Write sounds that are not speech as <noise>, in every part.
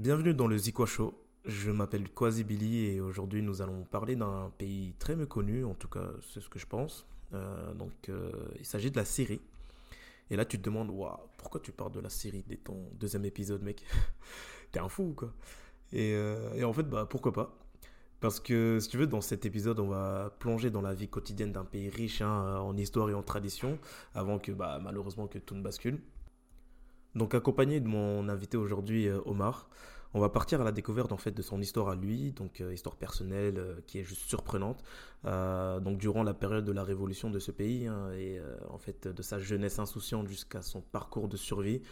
Bienvenue dans le Zikwa Show. Je m'appelle Kwasi Billy et aujourd'hui nous allons parler d'un pays très méconnu, en tout cas c'est ce que je pense. Euh, donc euh, il s'agit de la Syrie. Et là tu te demandes, pourquoi tu parles de la Syrie dès ton deuxième épisode mec? <laughs> T'es un fou ou quoi et, euh, et en fait, bah pourquoi pas? Parce que si tu veux, dans cet épisode on va plonger dans la vie quotidienne d'un pays riche hein, en histoire et en tradition, avant que bah, malheureusement que tout ne bascule. Donc accompagné de mon invité aujourd'hui, euh, Omar, on va partir à la découverte en fait de son histoire à lui, donc euh, histoire personnelle euh, qui est juste surprenante. Donc durant la période de la révolution de ce pays hein, et en fait de sa jeunesse insouciante jusqu'à son parcours de survie,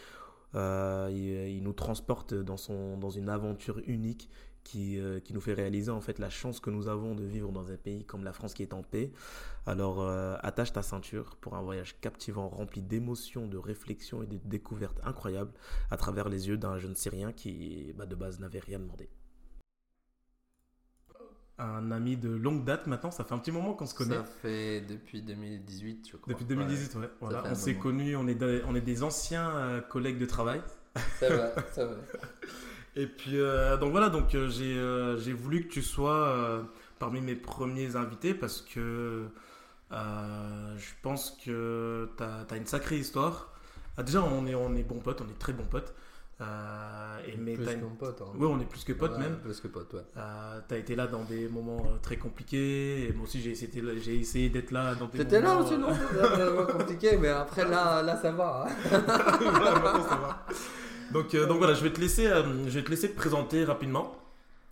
il, il nous transporte dans son dans une aventure unique qui, euh, qui nous fait réaliser en fait la chance que nous avons de vivre dans un pays comme la France qui est en paix. Alors euh, attache ta ceinture pour un voyage captivant rempli d'émotions, de réflexions et de découvertes incroyables à travers les yeux d'un jeune Syrien qui bah, de base n'avait rien demandé. Un ami de longue date maintenant, ça fait un petit moment qu'on se connaît. Ça fait depuis 2018, je crois. Depuis 2018, ouais. Voilà. On s'est connus, on est, des- on est des anciens euh, collègues de travail. Ça va, ça va. <laughs> Et puis, euh, donc voilà, donc euh, j'ai euh, j'ai voulu que tu sois parmi mes premiers invités parce que je pense que tu as, une sacrée histoire. Ah, déjà, on est, on est bons potes, on est très bons potes. Et, mais plus une- pote. Hein. Ouais, on est plus que potes Ouais, même. Plus que pote, ouais. Euh, t'as été là dans des moments très compliqués. Et moi aussi, j'ai essayé, j'ai essayé d'être là dans des T'étais là aussi, non? <laughs> C'était compliqué, mais après là, là ça va. hein. <laughs> Maintenant, ça va. Donc, euh, donc voilà, je vais te laisser, euh, je vais te laisser te présenter rapidement.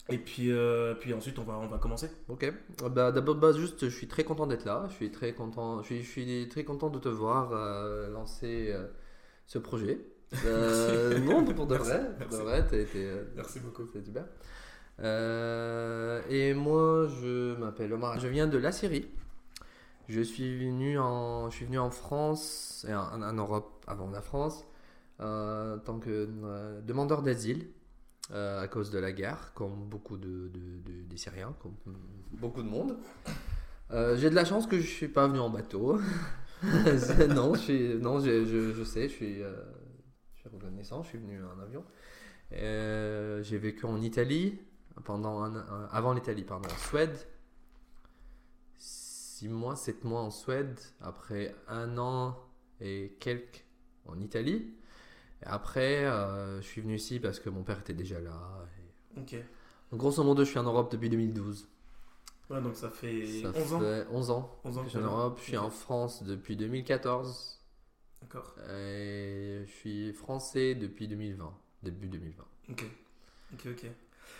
Et puis, euh, puis ensuite, on va, on va commencer. Ok. Bah, D'abord, bah, juste, je suis très content d'être là. Je suis très content, je suis, je suis très content de te voir lancer ce projet. <laughs> Non, pour de Merci, vrai. Pour de merci. vrai, t'as été. Merci beaucoup. C'est super. Et moi, je m'appelle Omar. Je viens de la Syrie. Je suis venu en, je suis venu en France et en, en Europe avant la France en tant que demandeur d'asile euh, à cause de la guerre, comme beaucoup de, de- de- des Syriens, comme beaucoup de monde. Euh, J'ai de la chance que je suis pas venu en bateau. <laughs> non, je sais, je suis, euh, je reconnaissant. Je suis venu en avion. Euh, J'ai vécu en Italie pendant avant l'Italie, pardon, en Suède. Six mois, sept mois en Suède. Après un an et quelques en Italie. Après, euh, je suis venu ici parce que mon père était déjà là. Et- Ok. Donc, grosso modo, je suis en Europe depuis 2012. Ouais, donc ça fait Ça 11 ans. fait 11 ans 11 ans que que je suis en. Europe. Je suis Ok. en France depuis 2014. D'accord. Et je suis français depuis 2020. Début 2020. Ok. Ok, ok.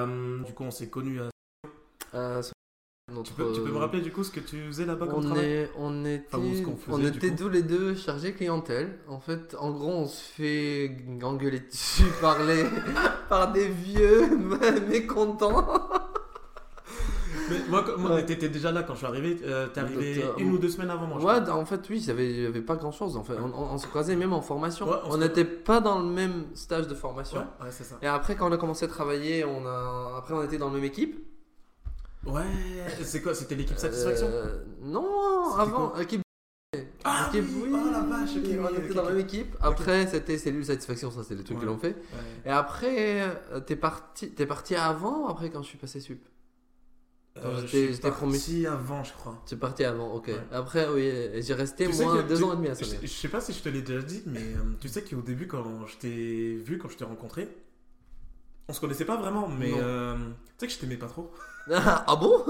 Euh, du coup, on s'est connus. à- Euh, Tu, peux, tu peux me rappeler du coup ce que tu faisais là-bas comme on, travail est, on était, Enfin, on était tous les deux chargés clientèle. En fait, en gros, on se fait engueuler dessus <laughs> par, les, par des vieux <laughs> mécontents. Mais moi, quand- moi, Ouais. t'étais déjà là quand je suis arrivé. euh, T'es arrivé une ou deux semaines avant moi. Ouais, crois. en fait, oui, il n'y avait, pas grand chose. En fait. On, on- on se croisait même en formation. Ouais, on n'était pas dans le même stage de formation. Ouais, ça. Et après, quand on a commencé à travailler, on a... après, on était dans la même équipe. Ouais, c'est quoi C'était l'équipe Satisfaction Euh, Non, C'était avant, équipe. Ah équipe, oui, oh la vache, on oui, était dans la même équipe. Après, c'était cellule satisfaction, ça, c'est les trucs Ouais. qu'ils ont fait. Ouais. Et après, euh, t'es parti, t'es parti avant ou après quand je suis passé sup Euh, j'étais- je parti avant, je crois. Tu es parti avant, ok. Ouais. Après, oui, j'ai resté Tu sais moins que- deux tu- ans et demi à je, Samir. je sais pas si je te l'ai déjà dit, mais euh, tu sais qu'au début, quand je t'ai vu, quand je t'ai rencontré, on se connaissait pas vraiment, mais Non. euh, tu sais que je t'aimais pas trop. Ah bon?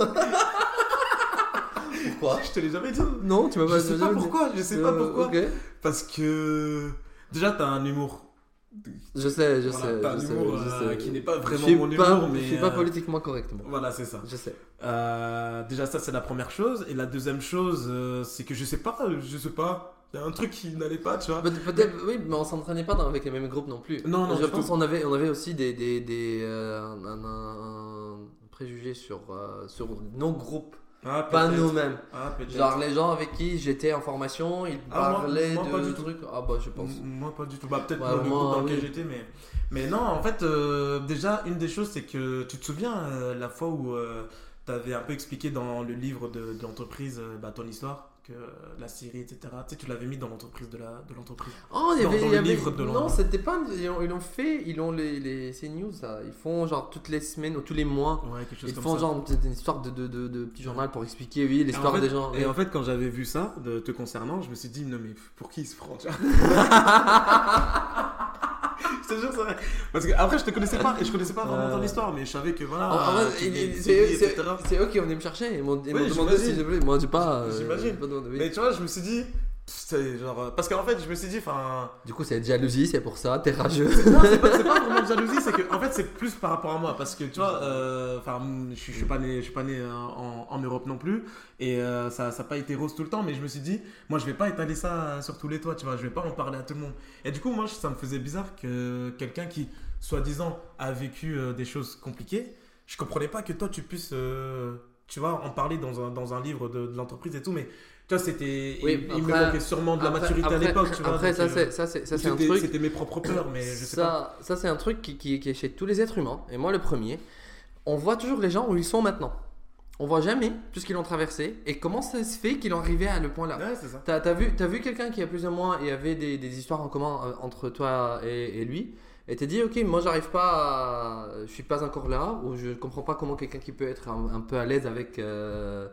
Pourquoi? Je te l'ai jamais dit. Non, tu m'as Je pas sais jamais pas dit. pourquoi, je sais pas Euh, pourquoi. Parce que déjà, t'as un humour. je sais, je Voilà, sais. t'as un je sais, humour je euh, sais. qui n'est pas Je vraiment mon pas- humour, mais. Je suis pas euh, politiquement correct, moi. Voilà, c'est ça. Je sais. Euh, déjà, ça, c'est la première chose. Et la deuxième chose, euh, c'est que je sais pas, je sais pas. Il y a un truc qui n'allait pas, tu vois. Peut- Peut-être, oui, mais on s'entraînait pas dans- avec les mêmes groupes non plus. Non, non, Je pense qu'on avait, on avait aussi des, des, des un, un- un préjugé sur, euh, sur nos groupes, Ah, pas nous-mêmes. Ah. Genre les gens avec qui j'étais en formation, ils Ah, moi- parlaient moi, pas de trucs. Ah bah je pense. Moi, pas du tout. Bah, peut-être Ouais, dans le moi, groupe dans lequel j'étais, mais. Mais non, en fait, euh, déjà, une des choses, c'est que tu te souviens euh, la fois où tu avais un peu expliqué dans le livre de, de l'entreprise euh, bah, ton histoire? Que la série, etc. Tu sais, tu l'avais mis dans l'entreprise de la de l'entreprise. Oh, il y avait, dans il y le avait- livre de Non, c'était pas. Ils ont, ils ont fait. Ils ont les, les ces news. ça. Ils font genre toutes les semaines ou tous les mois. Ouais, quelque chose Ils comme font ça. genre une, histoire de, de, de, de petit journal pour expliquer, oui, l'histoire Et en fait- des gens. Et en fait, quand j'avais vu ça de te concernant, je me suis dit, non, mais pour qui il se prend <laughs> Je te jure, c'est vrai. Parce que après, je te connaissais pas, et je connaissais pas vraiment ton Ouais. histoire, mais je savais que voilà. En- c'est c'est- c'est eux qui venaient me chercher. Ils m'ont demandé si je voulais. Moi, j'ai pas. euh, J'imagine. Mais tu vois, je me suis dit, c'est genre. euh, Parce qu'en fait, je me suis dit, enfin. Du coup, c'est jalousie, c'est pour ça. T'es rageux. Non, c'est pas, pas <laughs> vraiment de jalousie, c'est que en fait, c'est plus par rapport à moi. Parce que tu vois, euh, enfin, je, suis- je suis pas né, je suis pas né euh, en, en Europe non plus. Et euh, ça n'a pas été rose tout le temps. Mais je me suis dit, moi, je vais pas étaler ça sur tous les toits, tu vois. Je vais pas en parler à tout le monde. Et du coup, moi, ça me faisait bizarre que quelqu'un qui, soi-disant, a vécu des choses compliquées, je comprenais pas que toi, tu puisses, euh, tu vois, en parler dans un, dans un livre de, de l'entreprise et tout. Mais tu vois, c'était. Oui, il, il me après- manquait sûrement de la Après- maturité après- à l'époque, tu vois. Après, donc, ça, euh, c'est ça, c'est ça, c'est un truc. C'était mes propres peurs, mais je sais pas. ça, c'est un truc qui, qui, qui est chez tous les êtres humains, et moi le premier. On voit toujours les gens où ils sont maintenant. On voit jamais tout ce qu'ils ont traversé et comment ça se fait qu'ils ont arrivé à le point là. Ouais, c'est ça. T'as as vu, t'as vu quelqu'un qui a plus ou moins et avait des, des histoires en commun euh, entre toi et, et lui et t'es dit ok moi j'arrive pas à, je suis pas encore là ou je comprends pas comment quelqu'un qui peut être un, un peu à l'aise avec euh,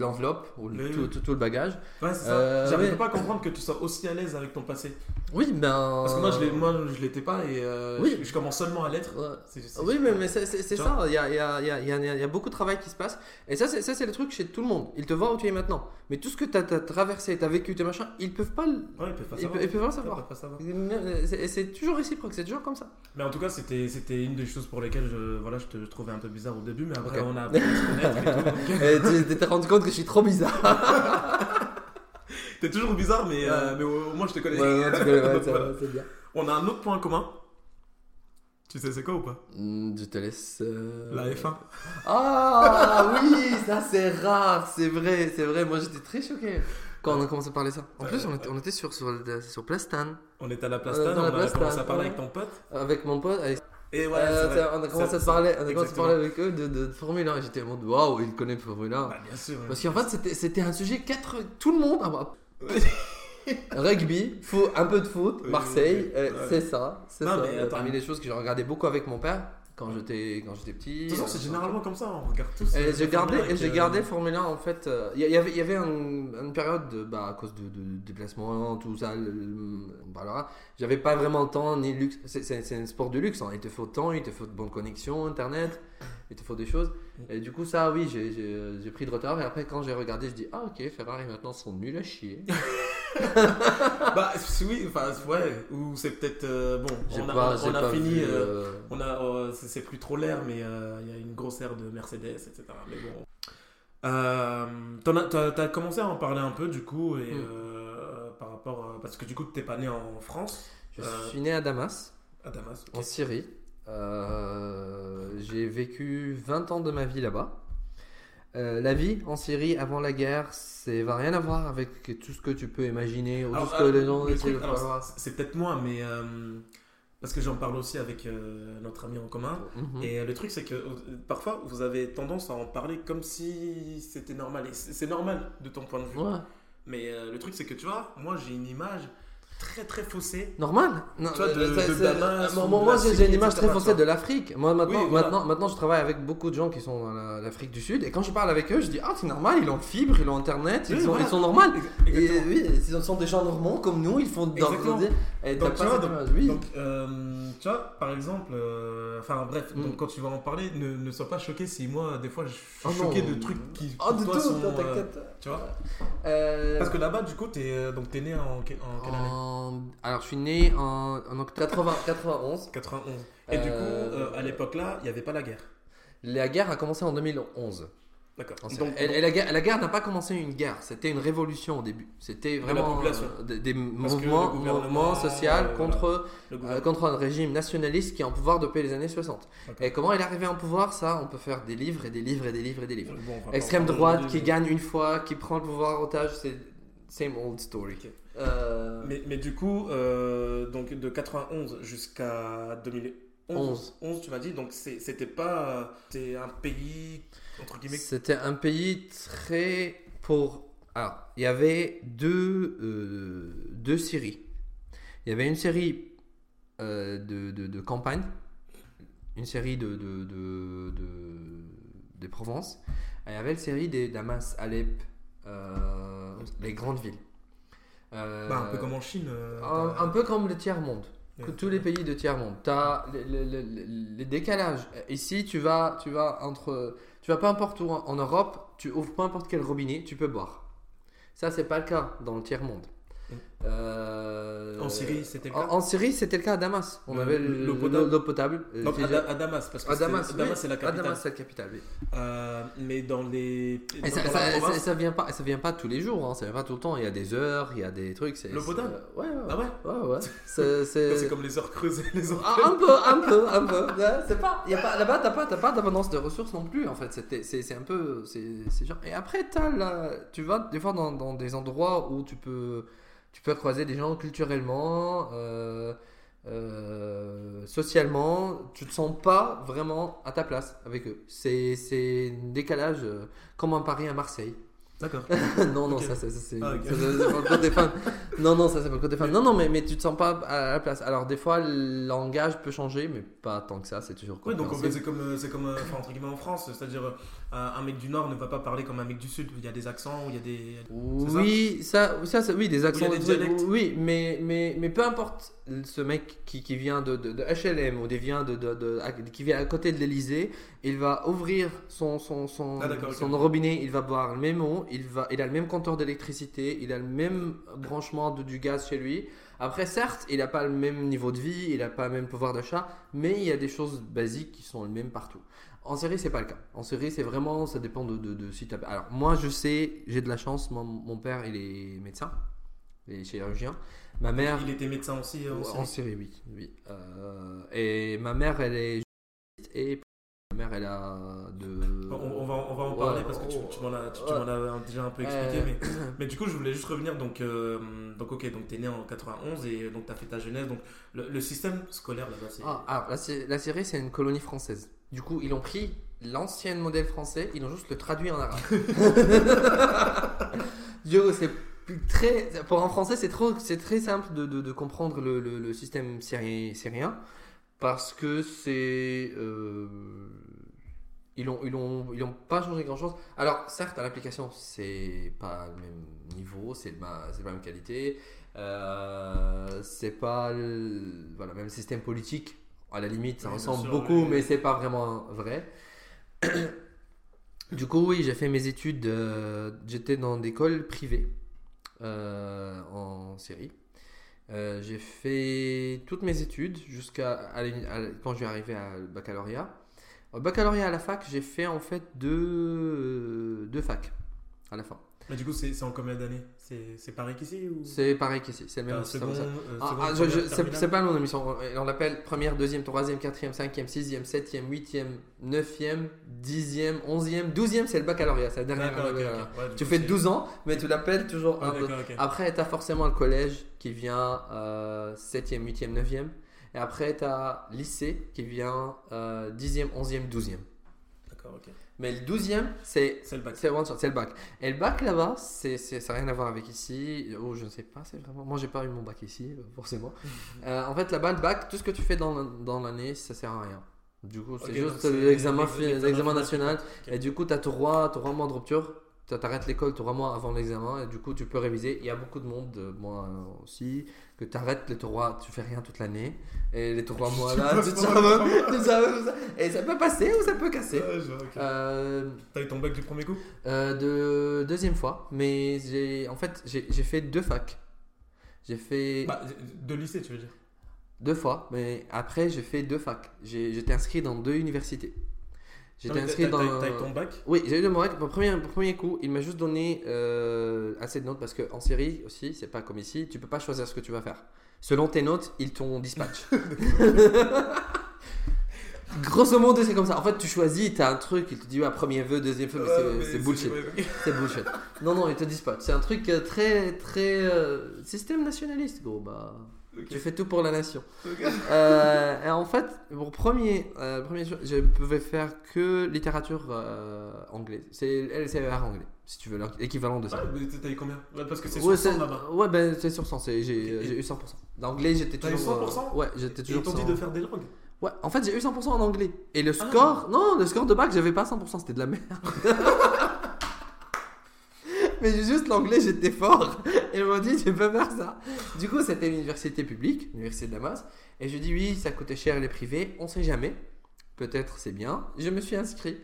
l'enveloppe ou le- Oui, tout, oui. tout- tout le bagage Ouais, c'est ça. Euh, J'arrive ouais. pas à comprendre que tu sois aussi à l'aise avec ton passé. Oui ben Parce que moi, je l'ai- moi, je l'étais pas et euh, Oui. je, je commence seulement à l'être. Ouais. C'est- c'est- Oui, mais, mais c'est ça, il y a, y, y, y beaucoup de travail qui se passe. Et ça, c'est ça, c'est le truc chez tout le monde. Ils te voient où tu es maintenant. Mais tout ce que tu as, traversé, tu as vécu, tes machins, ils peuvent pas le, Ouais, ils peuvent pas savoir. peuvent- ils peuvent pas Ils savoir. peuvent pas savoir. Et c'est- toujours réciproque, c'est toujours comme ça. Mais en tout cas, c'était c'était une des choses pour lesquelles je, voilà, je te trouvais un peu bizarre au début, mais après, on a appris à se connaître <laughs> et tu t'es rendu compte que je suis trop bizarre. <laughs> <laughs> T'es toujours bizarre, mais, euh, mais au, au moins, je te connais. Ouais, ouais, tu connais, ouais, Donc, ça voilà. va, c'est bien. On a un autre point commun. Tu sais, c'est quoi ou pas? Hmm, Je te laisse. euh, La F1. Ah <laughs> oui, ça c'est rare, c'est vrai, c'est vrai. Moi j'étais très choqué quand on a commencé à parler ça. En plus, on était, on était sur, sur, sur Plastan On était à la place Euh, Stan, dans on la a commencé à parler ouais. avec ton pote. avec mon pote. avec- Et ouais, Euh, on a commencé Ça- à parler, on a commencé à parler avec eux de, de Formule 1. J'étais en mode waouh, il connaît Formule 1. Bah, bien sûr. Parce qu'en fait, c'était- c'était un sujet 4. Tout le monde. ah bah, <laughs> <laughs> Rugby, fo- un peu de foot, Oui, Marseille, oui, euh, ouais. c'est ça. C'est ça. mais. Parmi les choses que j'ai regardé beaucoup avec mon père quand j'étais quand j'étais petit. De toute façon, c'est euh, généralement comme ça, on regarde tous. Et euh, j'ai gardé, Formule 1 et j'ai euh, gardé Formule 1 en fait. euh, Il y avait, il y avait un- une période de, bah, à cause de, de déplacement, tout ça. parlera. J'avais pas vraiment le temps ni le luxe. C'est, un sport de luxe. hein. Il te faut temps, il te faut de bonnes connexions, internet, il te faut des choses. Et du coup, ça, oui, j'ai pris de retard. Et après, quand j'ai regardé, je dis ah ok, Ferrari maintenant sont nuls à chier. <laughs> Bah oui, enfin ouais, ou c'est peut-être euh, bon. On a, pas, on j'ai a fini, vu, euh, euh, on a, euh, c'est plus trop l'air, mais euh, il y a une grosse aire de Mercedes, etc. Mais bon. Euh, as, t'as, t'as commencé à en parler un peu du coup et Mm. euh, par rapport à- parce que du coup t'es pas né en France, Je euh, suis né à Damas. à Damas. en Syrie. Euh, j'ai vécu 20 ans de ma vie là-bas. Euh, la vie en Syrie avant la guerre, c'est va rien à voir avec tout ce que tu peux imaginer ou Alors, tout ce que euh, les gens c'est- peut-être moi, mais euh, parce que j'en parle aussi avec euh, notre ami en commun. Mhm. Et le truc, c'est que parfois, vous avez tendance à en parler comme si c'était normal. Et c'est normal de ton point de vue. Ouais. Mais le truc, c'est que tu vois, moi, j'ai une image très très faussée. Normal. Non, Tu vois, de- euh, ça- de Damas moi, moi, de j'ai une image très faussée de l'Afrique. Moi, maintenant, Oui, voilà. maintenant, maintenant, je travaille avec beaucoup de gens qui sont dans la- l'Afrique du Sud. Et quand je parle avec eux, je dis Ah, c'est normal, ils ont fibre, ils ont Internet, ils, Oui, sont, voilà. ils sont normaux. Et oui, ils sont des gens normaux comme nous, ils font dans Exactement. Et t'as Donc, tu pas vois, donc-. Oui. Donc, euh, tu vois, par exemple, euh, enfin bref, Mm. donc, quand tu vas en parler, ne, ne sois pas choqué si moi, des fois, je suis Oh non. choqué de trucs qui, Oh, toi, tout, sont, euh, t'inquiète. tu vois Euh, Parce que là-bas, du coup, t'es euh, donc t'es né en, en quelle année? En- Alors, je suis né en, en octobre 80 91. 91. Et du coup, Euh, euh, à l'époque-là, il n'y avait pas la guerre. La guerre a commencé en 2011. D'accord. Donc, et, et la guerre, la guerre n'a pas commencé une guerre, c'était une révolution au début. C'était vraiment euh, des, mouvements, mouvements sociaux euh, contre, euh, contre un régime nationaliste qui est en pouvoir depuis les années 60. D'accord. Et comment il est arrivé en pouvoir, ça, on peut faire des livres et des livres et des livres et des livres. Bon, Extrême droite qui gagne une fois, qui prend le pouvoir otage, c'est same old story. Euh, Mais, mais du coup, euh, donc de 91 jusqu'à 2011, 11, tu m'as dit, donc c'était pas. C'était un pays, entre guillemets. C'était un pays très pour. Alors, il y avait deux, euh, deux séries. Il y avait une série de, de, de campagne, une série de, de, de, Provences, et il y avait une série des Damas, Alep, les grandes villes. Euh, Bah, un peu comme en Chine. euh, un, peu comme le tiers-monde. Que tous les pays de tiers-monde. Tu as les, les- les- les décalages. Ici, tu vas, tu vas entre. Tu vas peu importe où en Europe, tu ouvres peu importe quel robinet, tu peux boire. Ça, c'est pas le cas dans le tiers-monde. Mm. Euh, En Syrie, c'était le cas en Syrie, c'était le cas à Damas. On Le- avait l'eau potable. potable. à, Da- à Damas, parce que à Damas, Damas, oui. c'est la À capitale. Damas, c'est la capitale, oui. Euh, mais dans les. Et ça, dans ça, la ça- province- ça vient pas, ça vient pas tous les jours, hein, ça vient pas tout le temps. Il y a des heures, il y a des trucs. L'eau potable Ouais, ouais. Ah ouais Ouais, ouais. <laughs> C'est- comme les heures creusées, les heures Ah, un peu, un peu, un peu. C'est pas, y a pas là-bas, t'as pas, pas d'abondance de ressources non plus. En fait, c'est c'est un peu, c'est c'est genre. Et après, t'as là, tu vas des fois dans, dans des endroits où tu peux, tu peux croiser des gens culturellement, euh, euh, socialement. Tu te sens pas vraiment à ta place avec eux. C'est c'est un décalage euh, comme un Paris à Marseille. D'accord. <laughs> non, non, ça, ça, ça, c'est Ah, le côté <laughs> fan. Non, non, ça, c'est pour le côté fan. Non, non, mais, mais tu te sens pas à la place. Alors, des fois, le langage peut changer, mais pas tant que ça, c'est toujours Oui, donc en fait, compréhensible. c'est comme, c'est comme enfin, entre guillemets en France, c'est-à-dire euh, un mec du Nord ne va pas parler comme un mec du Sud. Il y a des accents, il y a des. Oui, ça, ça, ça, oui, des accents, des des- dialectes. oui, mais, mais, mais peu importe ce mec qui, qui vient de, de, de HLM ou des vient de, qui vient à côté de l'Elysée, il va ouvrir son, son, son, Ah, son robinet, il va boire le même eau, il, va, il a le même compteur d'électricité, il a le même branchement du gaz chez lui. Après, certes, il n'a pas le même niveau de vie, il n'a pas le même pouvoir d'achat, mais il y a des choses basiques qui sont les mêmes partout. En série, c'est pas le cas. En série, c'est vraiment, ça dépend de, de, de si t'as- Alors, moi, je sais, j'ai de la chance. Mon, mon père, il est médecin, il est chirurgien. Ma mère, Il était médecin aussi. euh, aussi. en série, oui, oui. Euh, et ma mère, elle est et ma mère, elle a de. On, on va, on va en Ouais, parler parce que tu, oh, tu m'en as, tu, tu ouais. m'en as déjà un peu expliqué. Euh, Mais, <coughs> mais du coup, je voulais juste revenir. Donc, euh, donc ok, donc t'es né en 91 et donc t'as fait ta jeunesse. Donc, le, le système scolaire là-bas, c'est. Ah, alors, la, la Syrie, c'est une colonie française. Du coup, ils ont pris l'ancien modèle français, ils ont juste le traduit en arabe. <laughs> Du coup, c'est très, pour un français, c'est trop, c'est très simple de, de- de comprendre le, le- le système syri- syrien parce que c'est, euh, ils ont, ils ont, ils ont pas changé grand chose. Alors, certes, à l'application, c'est pas le même niveau, c'est pas la même qualité, euh, c'est pas le, voilà, même système politique. À la limite, ça Oui, ressemble sûr, beaucoup, oui. mais c'est pas vraiment vrai. <coughs> Du coup, oui, j'ai fait mes études. euh, J'étais dans des écoles privées euh, en Syrie. Euh, j'ai fait toutes mes études jusqu'à quand je suis arrivé à baccalauréat. Au baccalauréat à la fac, j'ai fait en fait deux, deux facs à la fin. Mais du coup, c'est en combien d'années? C'est pareil qu'ici ou? C'est pareil qu'ici, c'est le même T'as système. euh, Ah, ah, c'est pas le nom de l'émission. On l'appelle première, deuxième, troisième, quatrième, cinquième, sixième, septième, huitième, neuvième, dixième, onzième, douzième, c'est le baccalauréat. C'est la dernière année. ok, euh, ok. Ouais, Tu coup, fais c'est- 12 ans, mais tu l'appelles toujours un peu. d'accord, ok. Après, tu as forcément le collège qui vient euh, 7e, 8e, 9e. Et après, tu as lycée qui vient euh, 10e, 11e, 12e. D'accord, ok. Mais le 12e, c'est le bac. c'est le bac. Et le bac là-bas, ça n'a rien à voir avec ici. Oh, je ne sais pas, c'est vraiment. Moi, j'ai pas eu mon bac ici, euh, forcément. <laughs> Euh, en fait, là-bas, le bac, tout ce que tu fais dans, la- dans l'année, ça sert à rien. Du coup, c'est juste l'examen, national. Et du coup, tu as trois, trois mois de rupture. Tu arrêtes l'école trois mois avant l'examen. Et du coup, tu peux réviser. Il y a beaucoup de monde, euh, moi aussi, que tu arrêtes les trois, tu fais rien toute l'année. Et les trois <laughs> mois là, tu te sens- <laughs> Et ça peut passer ou ça peut casser. Ouais, je vois, ok. Euh, T'as eu ton bac du premier coup? euh, de deuxième fois, mais j'ai en fait j'ai fait deux facs. J'ai fait Bah, de lycée, tu veux dire? deux fois, mais après j'ai fait deux facs. J'ai- J'étais inscrit dans deux universités. J'étais inscrit dans. t'as- eu ton bac Oui, j'ai eu le bac. Pour premier, premier coup, il m'a juste donné euh, assez de notes parce qu'en série aussi, c'est pas comme ici, tu peux pas choisir ce que tu vas faire. Selon tes notes, ils t'ont dispatch. <laughs> Grosso modo, c'est comme ça. En fait, tu choisis, t'as un truc, il te dit ouais, premier vœu, deuxième vœu, mais c'est- bullshit. C'est bullshit. Non, non, ils te disent pas. C'est un truc euh, très, très. euh, système nationaliste, gros. Bah, Ok. tu fais tout pour la nation. Euh, et en fait, pour premier, euh, premier je pouvais faire que littérature euh, anglaise. C'est LCR anglais. si tu veux, l'équivalent de ça. Ouais, mais t'as eu combien? Ouais, Parce que c'est Ouais, sur c'est 100 là-bas. ouais, ben, c'est sur 100, c'est- j'ai Et- j'ai eu 100%. D'anglais, j'étais T'as eu toujours. euh, 100% Ouais, j'étais Et Ils toujours. t'ont dit 100. de faire des langues? Ouais, en fait, j'ai eu 100% en anglais. Et le Ah. score, non, le score de bac, j'avais pas 100%, c'était de la merde. <laughs> Mais juste l'anglais, j'étais fort. Et ils m'ont dit, tu peux faire ça. Du coup, c'était l'université publique, l'université de Damas. Et je dis, oui, ça coûtait cher les privés, on sait jamais. Peut-être c'est bien. Je me suis inscrit.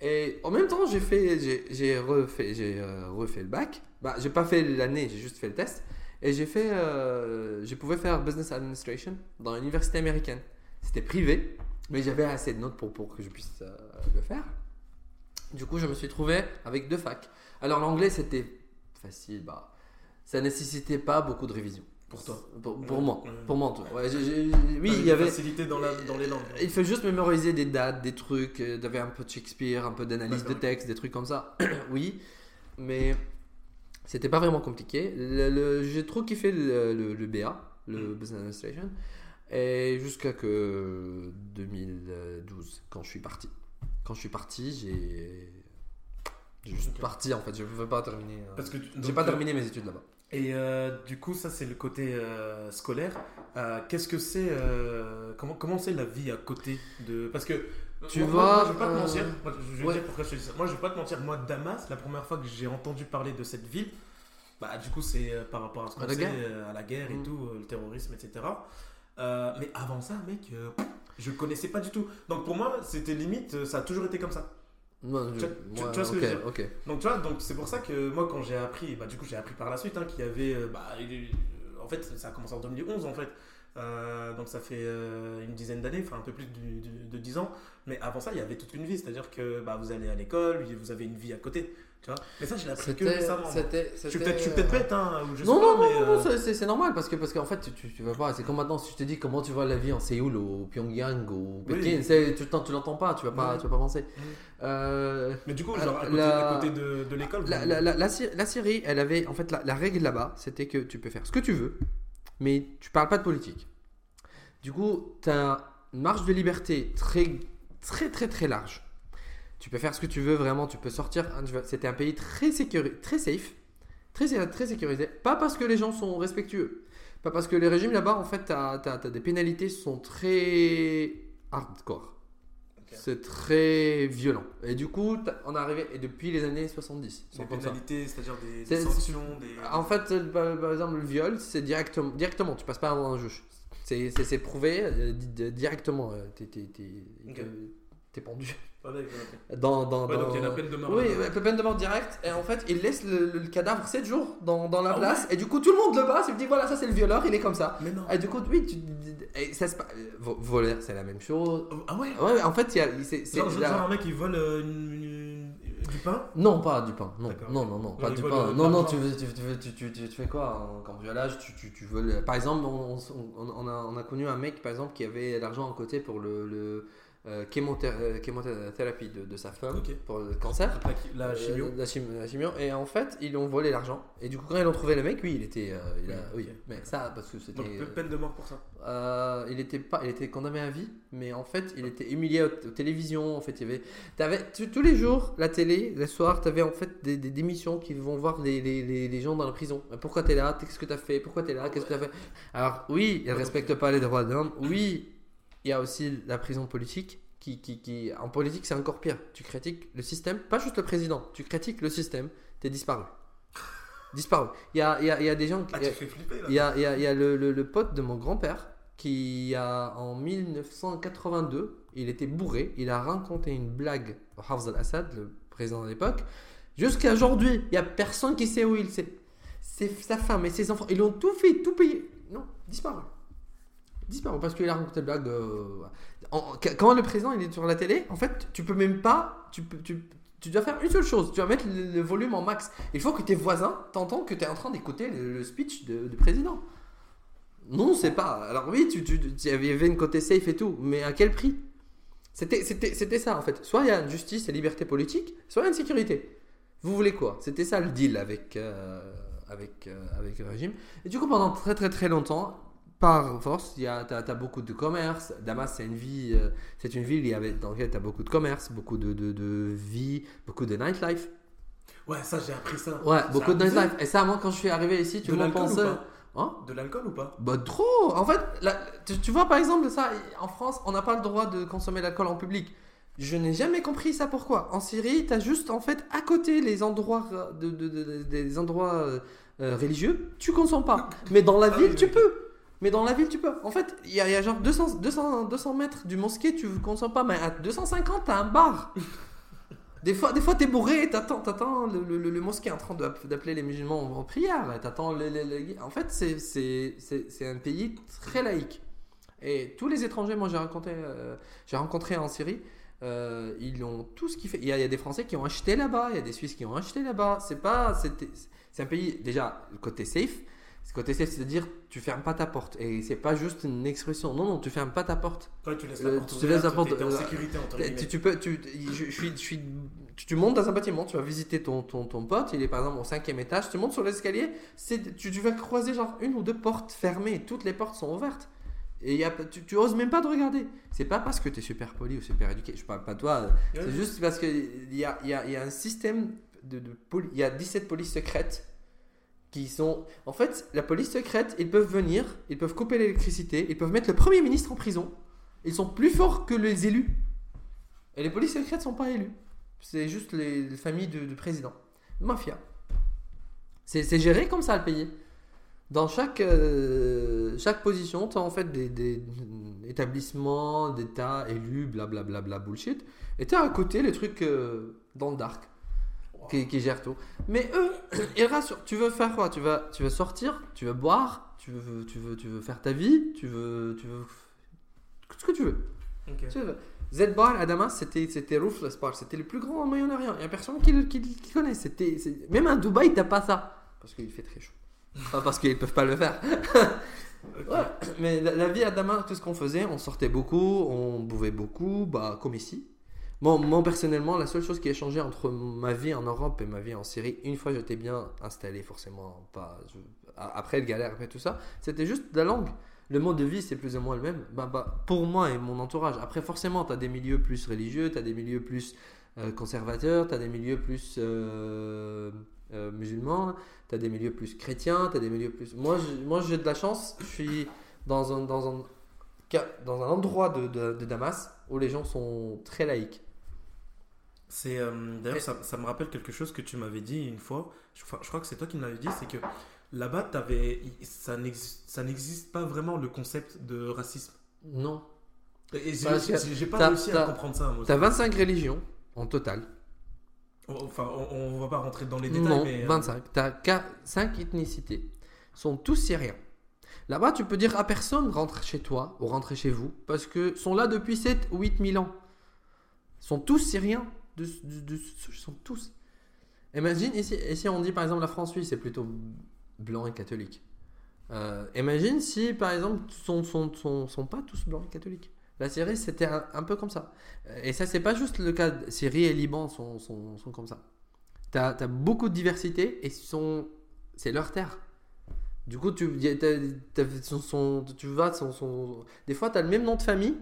Et en même temps, j'ai fait, j'ai, refait, j'ai euh, refait le bac. Bah, j'ai pas fait l'année, j'ai juste fait le test. Et j'ai fait, euh, je pouvais faire business administration dans l'université américaine. C'était privé, mais j'avais assez de notes pour, pour que je puisse euh, le faire. Du coup, je me suis trouvé avec deux facs. Alors l'anglais, c'était facile. Bah, ça nécessitait pas beaucoup de révision. Pour toi Pour, pour Ouais. moi. Ouais. Pour moi, en tout. Ouais, j'ai- oui, T'avais il y avait. facilités dans, la, dans les langues. Il faut juste mémoriser des dates, des trucs, euh, d'avoir un peu de Shakespeare, un peu d'analyse de texte, des trucs comme ça. <coughs> oui, mais c'était pas vraiment compliqué. Le- le- J'ai trop kiffé le, le- le BA, le Mm. Business Administration, et jusqu'à que 2012, quand je suis parti. Quand je suis parti, j'ai. J'ai juste Ok. parti en fait, je ne pouvais pas terminer. euh, Parce que tu- J'ai pas euh, terminé mes études là-bas. Et euh, du coup, ça, c'est le côté euh, scolaire. Euh, Qu'est-ce que c'est Comment comment c'est la vie à côté de. Parce que. Tu moi, vois, moi, je vais pas te mentir. Moi, je vais ouais. dire pourquoi je te dis ça. Moi, je vais pas te mentir. Moi, Damas, la première fois que j'ai entendu parler de cette ville, bah, du coup, c'est par rapport à ce qu'on sait, à la guerre et Mm. tout, le terrorisme, etc. Mais avant ça, mec, je connaissais pas du tout. Donc pour moi, c'était limite, ça a toujours été comme ça. Non, je- tu- tu- ouais, tu vois ce que ok, je veux dire. ok. Donc tu vois, donc c'est pour ça que moi quand j'ai appris, bah du coup j'ai appris par la suite hein, qu'il y avait, euh, bah, euh, en fait ça a commencé en 2011 en fait, Euh, donc ça fait euh, une dizaine d'années, enfin un peu plus de 10 ans, mais avant ça il y avait toute une vie, c'est-à-dire que bah, vous allez à l'école, vous avez une vie à côté, tu vois. Mais ça je l'ai appris que récemment. c'était- Je suis peut-être peut-être euh, bête, hein, ou je sais Non, pas, non, non, mais, non, euh, c'est- normal parce que, parce qu'en fait, tu, tu, tu vas pas. C'est comme maintenant, si je te dis comment tu vois la vie en Séoul, au Pyongyang, au Oui. Pékin, c'est- tu t'en- tu l'entends pas, tu vas pas, tu vas pas penser. Euh, mais du coup genre à côté, la- à côté de, de l'école. la, la, la, la Sy- la Syrie, elle avait. En fait, la, la règle là-bas, c'était que tu peux faire ce que tu veux, mais tu parles pas de politique. Du coup, tu as une marge de liberté très, très, très, très large. Tu peux faire ce que tu veux, vraiment, tu peux sortir. hein, C'était un pays très, sécuri- très safe, très, très sécurisé. Pas parce que les gens sont respectueux. Pas parce que les régimes là-bas, en fait, tu as, des pénalités qui sont très hardcore. C'est très violent. Et du coup, on est arrivé, et depuis les années 70. Des pénalités, c'est-à-dire des, des sanctions, des. En fait, par, exemple, le viol, c'est directement, directement, tu passes pas avant un juge. C'est prouvé euh, di- di- directement. euh, T'es t'es- t'es- Ok. t'es- t'es pendu. Ok. Dans, dans, Ouais, dans- donc il y a la peine de mort. Oui, ouais, peine de mort directe. Et en fait, il laisse le, le cadavre 7 jours dans, dans la Ah place. Et du coup, tout le monde le passe. Il me dit voilà, ça c'est le violeur, il est comme ça. Mais non. Et du coup, oui, tu, et ça se passe. vo- Voleur, c'est la même chose. Ah ouais. Ouais, en fait, il y a. c'est- c'est Genre, genre la- un mec qui vole euh, une- une- du pain? Non, pas du pain. Non, non, non, non, pas du pain. euh, Non, non, tu, veux- tu, tu, tu, tu, tu, tu fais quoi en cambriolage tu, tu, tu veux Par exemple, on, on, on a, on a connu un mec, par exemple, qui avait l'argent à côté pour le, le euh, chémothé- euh, chémothérapie de, de sa femme pour le cancer. La, la chimio. Euh, la, chim- la chimio. Et en fait, ils lui ont volé l'argent. Et du coup, quand ils ont trouvé le mec, oui, il était. euh, il a- Oui, mais ça, parce que c'était. Donc pe- peine de mort pour ça. Euh, il était pas, il était condamné à vie, mais en fait, il était humilié aux, aux télévisions. En fait, il y avait, t'avais tu- tous les jours la télé, le soir, tu avais en fait des, des émissions qui vont voir les, les, les, les gens dans la prison. Pourquoi t'es là? Qu'est-ce que t'as fait? Pourquoi t'es là? Qu'est-ce que t'as fait? Alors oui, il respecte pas les droits de l'homme. Oui, il y a aussi la prison politique. Qui, qui, qui, en politique, c'est encore pire. Tu critiques le système, pas juste le président. Tu critiques le système, t'es disparu. Disparu. Il y a, il y, a, il y a des gens qui. Ah, tu fais flipper là. Il y a, il y a- il y a le, le- le pote de mon grand-père qui a en 1982, il était bourré, il a raconté une blague au Hafez al-Assad, le président de l'époque. Jusqu'à aujourd'hui, il n'y a personne qui sait où il est. C'est sa femme et ses enfants, ils ont tout fait, tout payé. Non, disparu. Disparu parce qu'il a raconté blague. euh, en- quand le président il est sur la télé, en fait, tu peux même pas. Tu, dois faire une seule chose, tu vas mettre le, volume en max. Il faut que tes voisins t'entendent que tu es en train d'écouter le, speech du président. Non, c'est pas. Alors oui, tu, y avait une côté safe et tout, mais à quel prix? C'était ça en fait. Soit il y a une justice et liberté politique, soit il y a une sécurité. Vous voulez quoi? C'était ça le deal avec, euh, avec, euh, avec le régime. Et du coup, pendant très très très longtemps, par force, tu as, as beaucoup de commerce. Damas, c'est une, vie, euh, c'est une ville il y avait, dans laquelle tu as beaucoup de commerce, beaucoup de, de, de vie, beaucoup de nightlife. Ouais, ça, j'ai appris ça. Ouais, beaucoup de nightlife. Et ça, moi, quand je suis arrivé ici, tu ou pensais. Hein? De l'alcool ou pas Bah trop En fait, la- tu, tu vois par exemple ça, en France, on n'a pas le droit de consommer l'alcool en public. Je n'ai jamais compris ça pourquoi. En Syrie, tu as juste en fait à côté les endroits, euh, de, de- de- de- des endroits euh, euh, religieux, tu consommes pas. <laughs> Mais dans la Ah ville, tu peux. Mais dans la ville, tu peux. En fait, il y, a- il y a genre 200, 200, 200 mètres du mosquée, tu consommes pas. Mais à 250, t'as un bar. <laughs> Des fois, des fois t'es bourré et t'attends, t'attends le, le, le- mosquée en train d'appeler les musulmans en prière. T'attends les, les- les- En fait, c'est, c'est, c'est, c'est un pays très laïque. Et tous les étrangers, moi j'ai rencontré, euh, j'ai rencontré en Syrie, euh, ils ont tout ce qui fait. Il y, a, il y a des Français qui ont acheté là-bas, il y a des Suisses qui ont acheté là-bas. C'est pas, c'est un pays déjà le côté safe. Ce côté safe, c'est-à-dire tu fermes pas ta porte et c'est pas juste une expression. Non, non, tu fermes pas ta porte. Ouais, tu laisses Euh, la porte tu laisses la porte- t'es en euh, sécurité entre Tu, tu peux, tu, je, je suis, je suis, tu, tu montes dans un bâtiment, tu vas visiter ton, ton, ton pote, il est par exemple au cinquième étage, tu montes sur l'escalier, tu, tu vas croiser genre une ou deux portes fermées, toutes les portes sont ouvertes. Et il y a, tu, tu oses même pas de regarder. C'est pas parce que tu es super poli ou super éduqué, je parle pas de toi, c'est juste parce qu'il y a, y, a, y a un système de, de poli- il y a 17 polices secrètes sont. En fait, la police secrète, ils peuvent venir, ils peuvent couper l'électricité, ils peuvent mettre le Premier ministre en prison. Ils sont plus forts que les élus. Et les polices secrètes sont pas élus. C'est juste les, les familles de présidents. Mafia. C'est géré comme ça le pays. Dans chaque, euh, chaque position, tu as en fait des, des établissements, d'États élus, blablabla bla, bla, bullshit. Et tu as à côté les trucs euh, dans le dark qui, qui gèrent tout. Mais eux, <clears throat> ils rassurent. Tu veux faire quoi? Tu vas, tu veux sortir, tu veux boire, tu veux, tu veux, tu veux faire ta vie, tu veux, tu veux ce que tu veux. Ok. Tu veux. Z-Bar à Damas, c'était, c'était Roofless Bar. C'était le plus grand en Moyen-Orient. Il n'y a personne qui, le- qui, qui connaît. C'était, Même à Dubaï, t'as pas ça. Parce qu'il fait très chaud. Pas parce qu'ils peuvent pas le faire. <laughs> Ouais, mais la, la vie à Damas, tout ce qu'on faisait, on sortait beaucoup, on buvait beaucoup, bah, comme ici. Moi, personnellement, la seule chose qui a changé entre ma vie en Europe et ma vie en Syrie, une fois j'étais bien installé, forcément, pas, après le galère, après tout ça, c'était juste la langue. Le mode de vie, c'est plus ou moins le même. Bah, bah, pour moi et mon entourage. Après, forcément, tu as des milieux plus religieux, tu as des milieux plus euh, conservateurs, tu as des milieux plus euh, euh, musulmans, tu as des milieux plus chrétiens, tu as des milieux plus. Moi, j'ai- de la chance, je suis dans un, dans un, dans un endroit de, de, de Damas où les gens sont très laïcs. C'est euh, d'ailleurs ça, ça me rappelle quelque chose que tu m'avais dit une fois. Je, crois que c'est toi qui me l'avais dit, c'est que là-bas t'avais ça n'existe pas vraiment le concept de racisme. Non. Et j'ai pas t'as- réussi à t'as- comprendre ça. moi. Tu as 25 religions en total. Enfin, on, on va pas rentrer dans les détails, Non, mais euh, 25. Tu as 5 ethnicités. sont tous syriens. Là-bas, tu peux dire à personne rentre chez toi ou rentre chez vous parce que sont là depuis 7 ou 8 000 ans. Ils sont tous syriens. Ils sont tous. Imagine, ici, ici on dit par exemple la France-Suisse c'est plutôt blanc et catholique. Euh, imagine si par exemple sont, sont, pas tous blancs et catholiques. La Syrie c'était un, peu comme ça. Et ça c'est pas juste le cas. Syrie et Liban sont, comme ça. Tu as, beaucoup de diversité et c'est leur terre. Du coup, tu, tu vas, des fois, tu as le même nom de famille,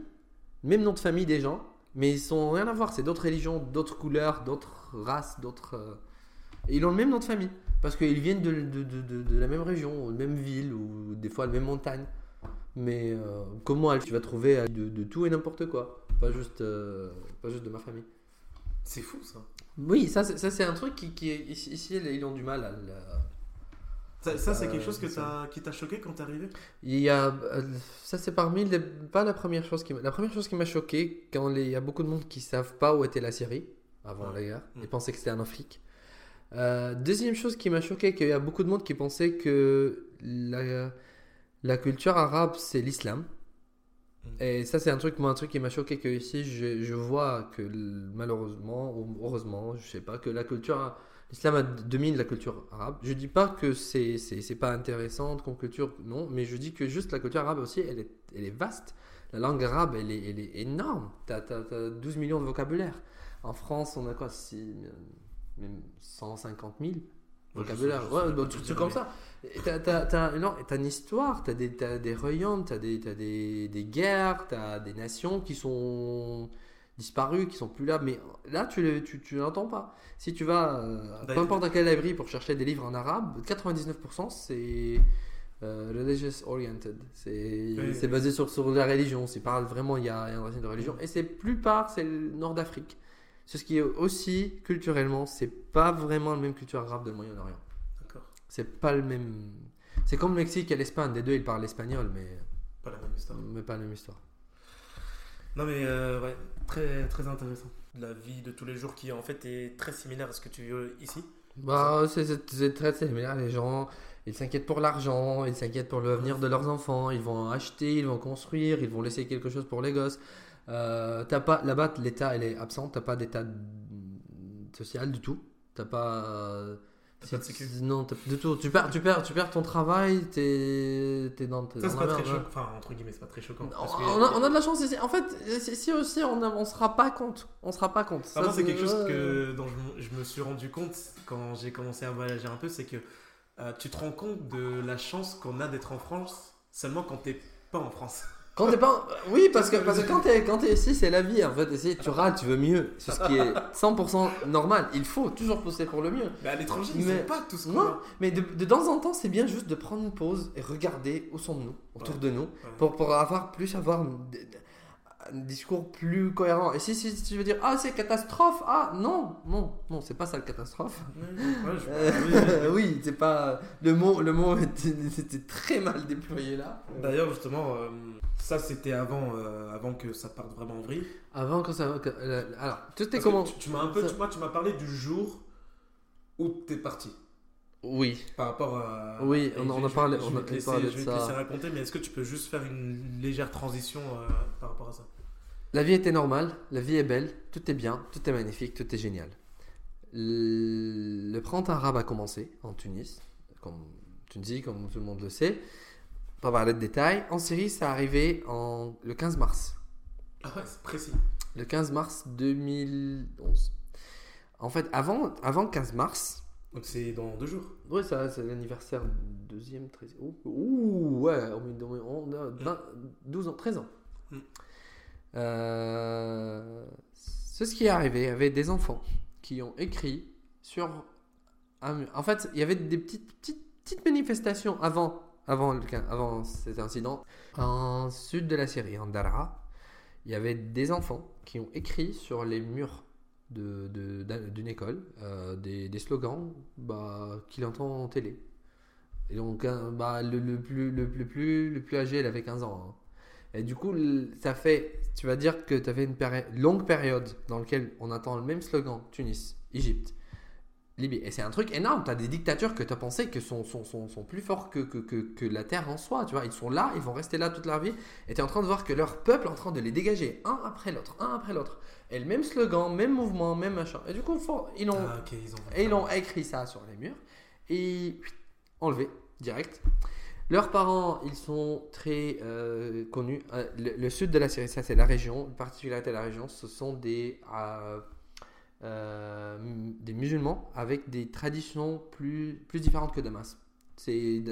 même nom de famille des gens, mais ils sont rien à voir. C'est d'autres religions, d'autres couleurs, d'autres races, d'autres. euh, et ils ont le même nom de famille parce qu'ils viennent de, de, de, de- de la même région, ou de la même ville, ou des fois la même montagne. Mais euh, comment tu vas trouver euh, de, de tout et n'importe quoi, pas juste, euh, pas juste de ma famille. c'est fou ça. Oui, ça, c'est- ça c'est un truc qui, qui est ici, ici, ils ont du mal à. le- Ça, ça, c'est Euh, quelque chose que c'est t'as- qui t'a choqué quand t'es arrivé? Il y a, euh, ça c'est parmi les, pas la première chose qui m'a, la première chose qui m'a choqué quand les- il y a beaucoup de monde qui savent pas où était la Syrie avant Ouais. la guerre, Mm. ils pensaient que c'était en Afrique. Euh, deuxième chose qui m'a choqué, qu'il y a beaucoup de monde qui pensait que la, la culture arabe c'est l'islam. Mm. Et ça c'est un truc, moi un truc qui m'a choqué que ici je, je vois que malheureusement ou heureusement, je sais pas, que la culture L'islam a- domine la culture arabe. Je dis pas que c'est c'est pas intéressant comme culture, non, mais je dis que juste la culture arabe aussi, elle est, elle est vaste. La langue arabe, elle est, elle est énorme. Tu as, 12 millions de vocabulaire. En France, on a quoi si, Même 150 000 vocabulaire. Ouais, dire, comme ça. T'as t'as- t'as une histoire, t'as des, t'as des royaumes, t'as des, t'as des, des guerres, t'as des nations qui sont. Disparus, qui sont plus là. Mais là, tu les, tu, tu l'entends pas. Si tu vas, euh, peu D'ailleurs- importe à quelle librairie pour chercher des livres en arabe, 99% c'est euh, religious oriented. C'est Oui, c'est oui. basé sur, sur la religion. C'est pas vraiment, il y a, il y a une racine de religion. Et c'est plupart, c'est le nord d'Afrique. C'est ce qui est aussi culturellement, c'est pas vraiment la même culture arabe de Moyen-Orient. D'accord. C'est pas le même. C'est comme le Mexique et l'Espagne. Des deux, ils parlent espagnol, mais, Pas la même histoire. mais pas la même histoire. Non mais euh, ouais, très très intéressant. La vie de tous les jours qui en fait est très similaire à ce que tu vis ici. Bah, c'est- très similaire. Les gens, ils s'inquiètent pour l'argent, ils s'inquiètent pour l'avenir de leurs enfants. Ils vont acheter, ils vont construire, ils vont laisser quelque chose pour les gosses. Euh, t'as pas là-bas, l'État, elle est absente. T'as pas d'État social du tout. T'as pas. T'as pas de sécu. Non, t'as- du tout. Tu perds, tu perds, tu perds ton travail. T'es, t'es dans. t'es Ça c'est pas très merde, choquant. Enfin entre guillemets c'est pas très choquant. que- On a, on a de la chance ici. En fait, si aussi on, a- on se rend pas compte. On se rend pas compte. Ah, moi, c'est quelque chose que, dont je, me- je me suis rendu compte quand j'ai commencé à voyager un peu, c'est que euh, tu te rends compte de la chance qu'on a d'être en France seulement quand t'es pas en France. Quand t'es pas. Oui, parce que, parce que quand t'es quand t'es ici, c'est la vie. En fait, ici, tu râles, tu veux mieux. C'est ce qui est 100% normal. Il faut toujours pousser pour le mieux. Mais à l'étranger, ils Mais- pas tout ce qu'on Non, mais de, de temps en temps, c'est bien juste de prendre une pause et regarder où sommes-nous, autour Ouais. de nous, pour, pour avoir plus avoir un, discours plus cohérent. Et si, si, si tu veux dire, ah, c'est catastrophe, ah, non, non, non, c'est pas ça le catastrophe. Ouais, ouais, je- Euh, oui, oui, oui. <laughs> oui, c'est pas. Le mot, le mot était, très mal déployé là. D'ailleurs, justement, euh, ça c'était avant, euh, avant que ça parte vraiment en vrille. Avant, quand ça. que- euh, alors, Parce que comment Tu, tu m'as un peu, ça- tu, moi, tu m'as parlé du jour où t'es parti. Oui. Par rapport à. Oui, on- on a parlé- Je on vais a te laisser, parlé de je vais te ça. laisser raconter, mais est-ce que tu peux juste faire une légère transition euh, par rapport à ça? La vie était normale, la vie est belle, tout est bien, tout est magnifique, tout est génial. Le, printemps arabe a commencé en Tunis, comme Tunisie, comme tout le monde le sait. Pas parler de détails. En Syrie, ça arrivé en, le 15 mars. Ah ouais, c'est précis. Le 15 mars 2011. En fait, avant, avant le 15 mars, Donc c'est dans deux jours. Oui, ça, c'est l'anniversaire deuxième, 13 Ouh, ouais, on a 20 12 ans, 13 ans. Mm. Euh, c'est ce qui est arrivé. Il y avait des enfants qui ont écrit sur un mur. En fait, il y avait des petites, petites, petites manifestations avant, avant, avant cet incident. En sud de la Syrie, en Daraa, il y avait des enfants qui ont écrit sur les murs de- de- d'une école euh, des, des slogans bah, qu'il entend en télé. Et donc, euh, bah, le, le plus, le, le plus, le plus âgé, il avait 15 ans. hein. Et du coup, ça fait, tu vas dire que tu avais une péri- longue période dans laquelle on entend le même slogan Tunis, Égypte, Libye. Et c'est un truc énorme. Tu as des dictatures que tu as pensé que sont, sont, sont, sont plus forts que, que, que, que la terre en soi. Tu vois, ils sont là, ils vont rester là toute leur vie. Et tu es en train de voir que leur peuple est en train de les dégager un après l'autre, un après l'autre. Et le même slogan, même mouvement, même machin. Et du coup, faut- ils ont, Ah ils ont. et ils ont écrit ça sur les murs et enlevé direct. Leurs parents, ils sont très euh, connus. Euh, le, sud de la Syrie, ça c'est la région. Une particularité de la région, ce sont des, euh, musulmans avec des traditions plus, différentes que Damas. C'est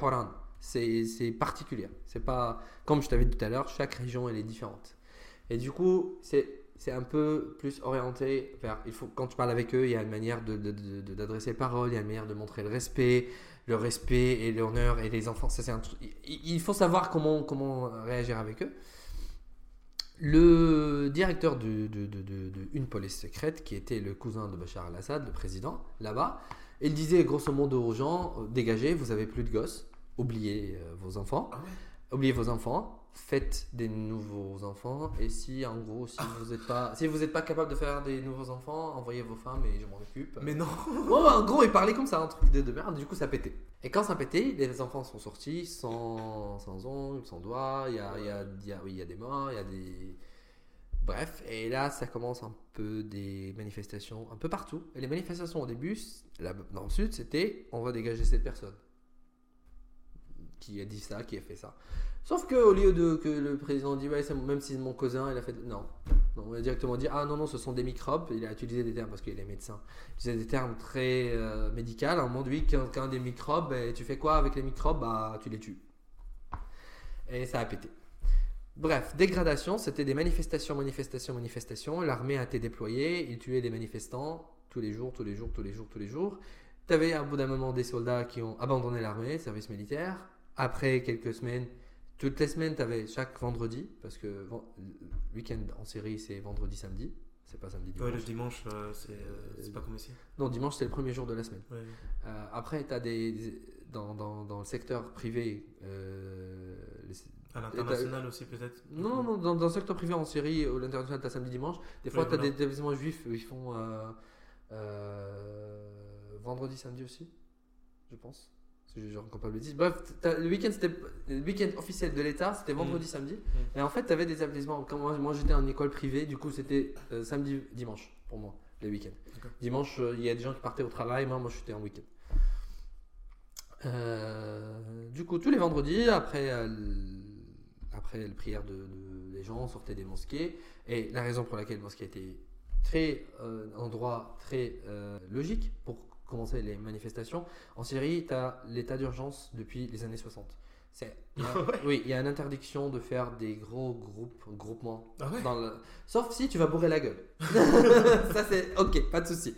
Horan. C'est particulier. C'est pas comme je t'avais dit tout à l'heure, chaque région elle est différente. Et du coup, c'est un peu plus orienté vers. Il faut quand tu parles avec eux, il y a une manière de de- de- d'adresser les paroles, il y a une manière de montrer le respect, le respect et l'honneur et les enfants. Ça c'est un truc. Il, faut savoir comment comment réagir avec eux. Le directeur de, de, de, de- de une police secrète, qui était le cousin de Bachar al-Assad, le président, là-bas, il disait grosso modo aux gens euh, dégagez, vous avez plus de gosses, oubliez euh, vos enfants, Ah ouais? oubliez vos enfants, faites des nouveaux enfants, et si en gros, si vous n'êtes pas, si vous n'êtes pas capable de faire des nouveaux enfants, envoyez vos femmes et je m'en occupe. Mais non <laughs> en gros, il parlait comme ça, un truc de, de merde, du coup, ça pétait. Et quand ça pétait, les enfants sont sortis sans, sans ongles, sans doigts, il y a, il y, a, il y, a, oui, il y a des morts, il y a des. Bref, et là, ça commence un peu des manifestations un peu partout. Et les manifestations au début, là, dans le sud, c'était on va dégager cette personne. Qui a dit ça, qui a fait ça. Sauf que au lieu de que le président dit, ouais, même si c'est mon cousin, il a fait. Non. On a directement dit, ah non, non, ce sont des microbes. Il a utilisé des termes parce qu'il est médecin. Il utilisait des termes très euh, médicaux. Un moment donné, quand des microbes, ben, tu fais quoi avec les microbes? Bah, tu les tues. Et ça a pété. Bref, dégradation, c'était des manifestations, manifestations, manifestations. L'armée a été déployée, ils tuaient des manifestants tous les jours, tous les jours, tous les jours, tous les jours. Tu avais à bout d'un moment des soldats qui ont abandonné l'armée, le service militaire. Après quelques semaines, toutes les semaines, tu avais chaque vendredi, parce que le week-end en série, c'est vendredi, samedi. C'est pas samedi, Ouais, dimanche. le dimanche, euh, c'est euh, c'est pas comme ici. Non, dimanche, c'est le premier jour de la semaine. Ouais. Euh, après, tu as des. des- dans, dans, dans le secteur privé. euh, les- À l'international aussi, peut-être? Non, non, dans, dans le secteur privé en Syrie, ou l'international, tu as samedi, dimanche. Des fois, tu as voilà. des établissements juifs ils font vendredi, samedi aussi, je pense. Pas de bêtises. Bref, le week-end c'était le week-end officiel de l'État, c'était vendredi, samedi. Et en fait, tu avais des établissements. Moi, moi, j'étais en école privée, du coup, c'était euh, samedi, dimanche pour moi, les week-ends. Dimanche, euh, il y a des gens qui partaient au travail, moi, moi, j'étais en week-end. Euh, du coup, tous les vendredis, après, après la prière de, de- des gens, on sortait des mosquées. Et la raison pour laquelle le mosquée était très endroit très logique pour commencer les manifestations. En Syrie, tu as l'état d'urgence depuis les années 60. C'est, <laughs> oui, il y a une interdiction de faire des gros groupes, groupements. Ah ouais Dans le... Sauf si tu vas bourrer la gueule. <laughs> ça, c'est ok, pas de souci.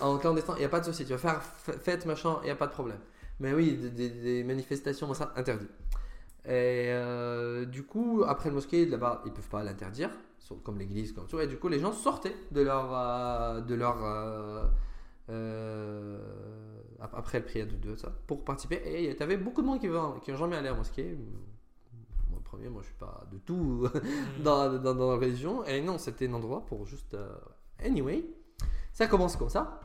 En clandestin, il n'y a pas de souci. Tu vas faire fête, machin, il n'y a pas de problème. Mais oui, des, manifestations, moi, ça, interdit. Et euh, du coup, après le mosquée, là-bas, ils peuvent pas l'interdire, comme l'église, comme tout. Et du coup, les gens sortaient de leur. euh, de leur euh, euh, ap- après le prière de Dieu, ça, pour participer. Et tu avais beaucoup de monde qui n'ont qui ont jamais allé à la mosquée. Moi, le premier, moi, je suis pas de tout <laughs> dans, dans, dans la religion. Et non, c'était un endroit pour juste. euh, Anyway, ça commence comme ça.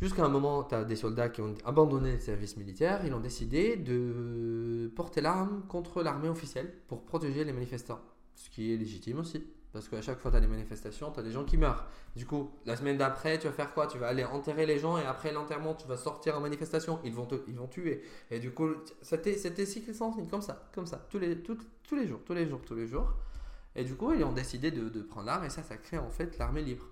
Jusqu'à un moment, tu as des soldats qui ont abandonné le service militaire. Ils ont décidé de porter l'arme contre l'armée officielle pour protéger les manifestants. Ce qui est légitime aussi. Parce qu'à chaque fois, tu as des manifestations, tu as des gens qui meurent. Du coup, la semaine d'après, tu vas faire quoi? Tu vas aller enterrer les gens et après l'enterrement, tu vas sortir en manifestation. Ils vont te, ils vont tuer. Et du coup, c'était cycle sans fin, comme ça, comme ça, tous les, tout- tous les jours, tous les jours, tous les jours. Et du coup, ils ont décidé de, prendre l'arme et ça, ça crée en fait l'armée libre.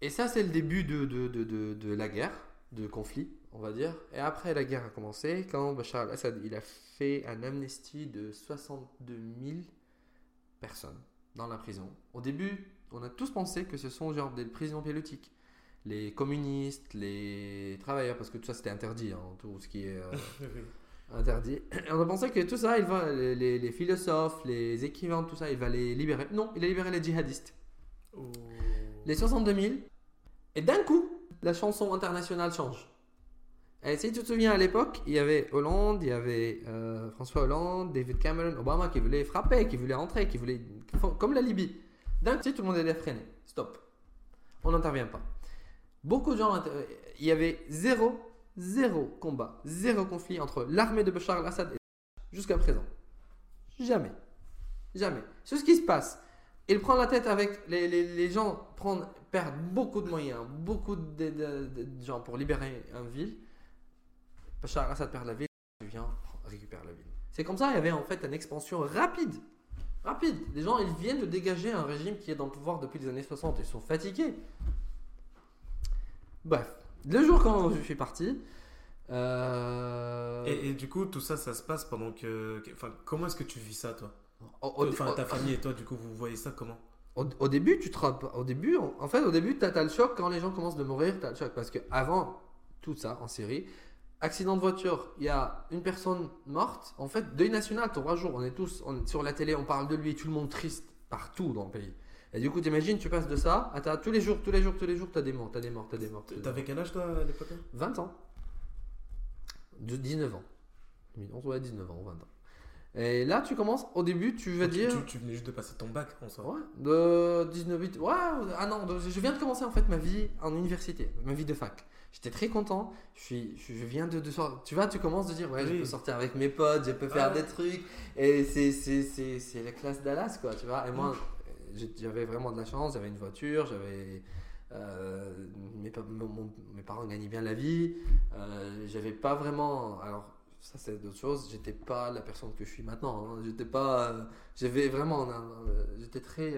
Et ça, c'est le début de, de, de, de, la guerre, de conflit, on va dire. Et après, la guerre a commencé quand Bachar al-Assad a fait un amnestie de 62 000 personnes dans la prison. Au début, on a tous pensé que ce sont genre des prisons politiques. Les communistes, les travailleurs, parce que tout ça c'était interdit, hein, tout ce qui est euh, <laughs> interdit. On a pensé que tout ça, il va, les philosophes, les écrivains, tout ça, il va les libérer. Non, il a libéré les djihadistes. Oh. Les 62 000. Et d'un coup, la chanson internationale change. Et si tu te souviens à l'époque, il y avait Hollande, il y avait euh, François Hollande, David Cameron, Obama qui voulaient frapper, qui voulaient entrer, qui voulaient. Comme la Libye. D'un coup, tout le monde allait freiner. Stop. On n'intervient pas. Beaucoup de gens. inter- Il y avait zéro, zéro combat, zéro conflit entre l'armée de Bachar al-Assad et jusqu'à présent. Jamais. Jamais. C'est ce qui se passe. Il prend la tête avec les, gens perdent beaucoup de moyens, beaucoup de- de gens pour libérer une ville. Bachar al-Assad perd la ville, il vient récupère la ville. C'est comme ça, il y avait en fait une expansion rapide. Rapide. Les gens, ils viennent de dégager un régime qui est dans le pouvoir depuis les années 60. Ils sont fatigués. Bref, le jour quand je suis parti, euh, Et, et du coup, tout ça, ça se passe pendant que. Enfin, comment est-ce que tu vis ça, toi? Au- au- Enfin, ta famille et toi, du coup, vous voyez ça comment? Au, au début, tu te au début, en, en fait, au début, t'as as le choc quand les gens commencent de mourir, t'as le choc parce que avant tout ça en Syrie, accident de voiture, il y a une personne morte. En fait, deuil national, trois jours, on est tous on- sur la télé, on parle de lui, tout le monde triste partout dans le pays. Et du coup, t'imagines, tu passes de ça à t'as- tous les jours, tous les jours, tous les jours, t'as des morts, t'as des morts, t'as des morts. T'avais quel âge, toi, à l'époque hein? 20 ans. De 19 ans. 2011, ouais, 19 ans, 20 ans. Et là, tu commences, au début, tu vas dire. tu, tu venais juste de passer ton bac, en soi. Ouais, de 19 8 Ouais, ah non, de- je viens de commencer en fait ma vie en université, ma vie de fac. J'étais très content. Je suis, je viens de, de sor- Tu vois, tu commences de dire, ouais, je peux sortir avec mes potes, je peux faire des trucs. Et c'est, la classe Dallas, quoi, tu vois. Et moi, j'ai- j'avais vraiment de la chance, j'avais une voiture, j'avais. euh, mes, mon- parents gagnaient bien la vie. Euh, j'avais pas vraiment. Alors, ça, c'est d'autres choses. J'étais pas la personne que je suis maintenant. hein. J'étais pas. euh, j'avais vraiment. j'étais très.